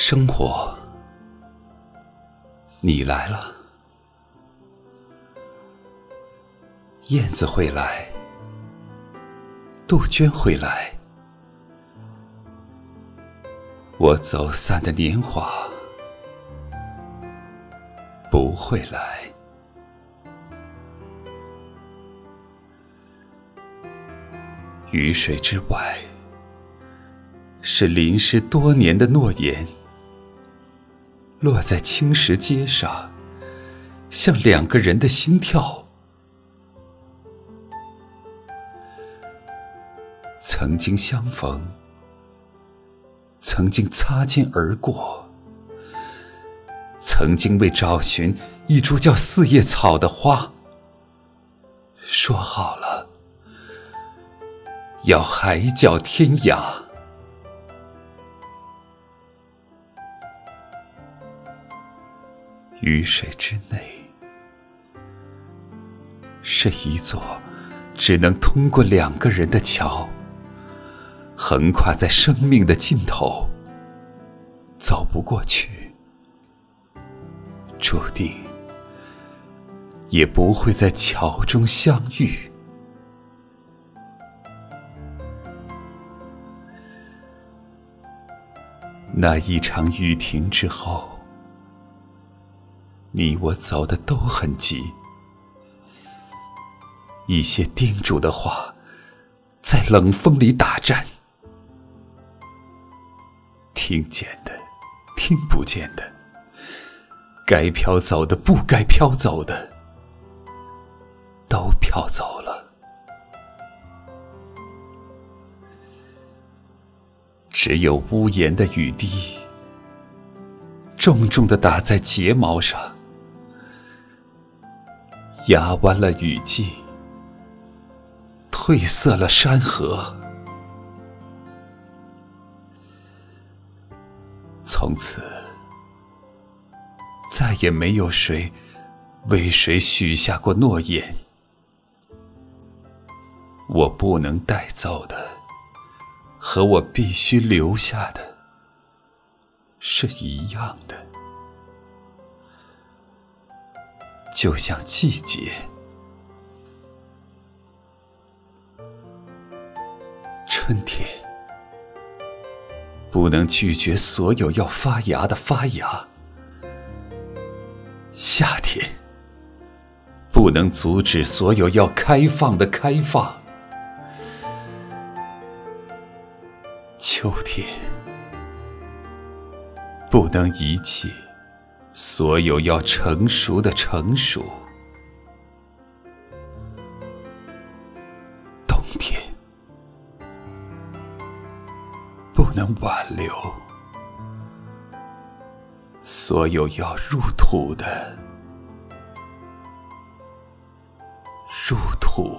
生活，你来了，燕子会来，杜鹃会来，我走散的年华不会来。雨水之外，是淋湿多年的诺言，落在青石街上，像两个人的心跳。曾经相逢，曾经擦肩而过，曾经为找寻一株叫四叶草的花，说好了。要海角天涯，雨水之内，是一座只能通过两个人的桥，横跨在生命的尽头，走不过去，注定也不会在桥中相遇。那一场雨停之后，你我走的都很急，一些叮嘱的话在冷风里打颤，听见的，听不见的，该飘走的，不该飘走的，都飘走了。只有屋檐的雨滴，重重的打在睫毛上，压弯了雨季，褪色了山河。从此，再也没有谁为谁许下过诺言。我不能带走的。和我必须留下的是一样的，就像季节，春天不能拒绝所有要发芽的发芽，夏天不能阻止所有要开放的开放。秋天不能遗弃所有要成熟的成熟，冬天。不能挽留。所有要入土的。入土。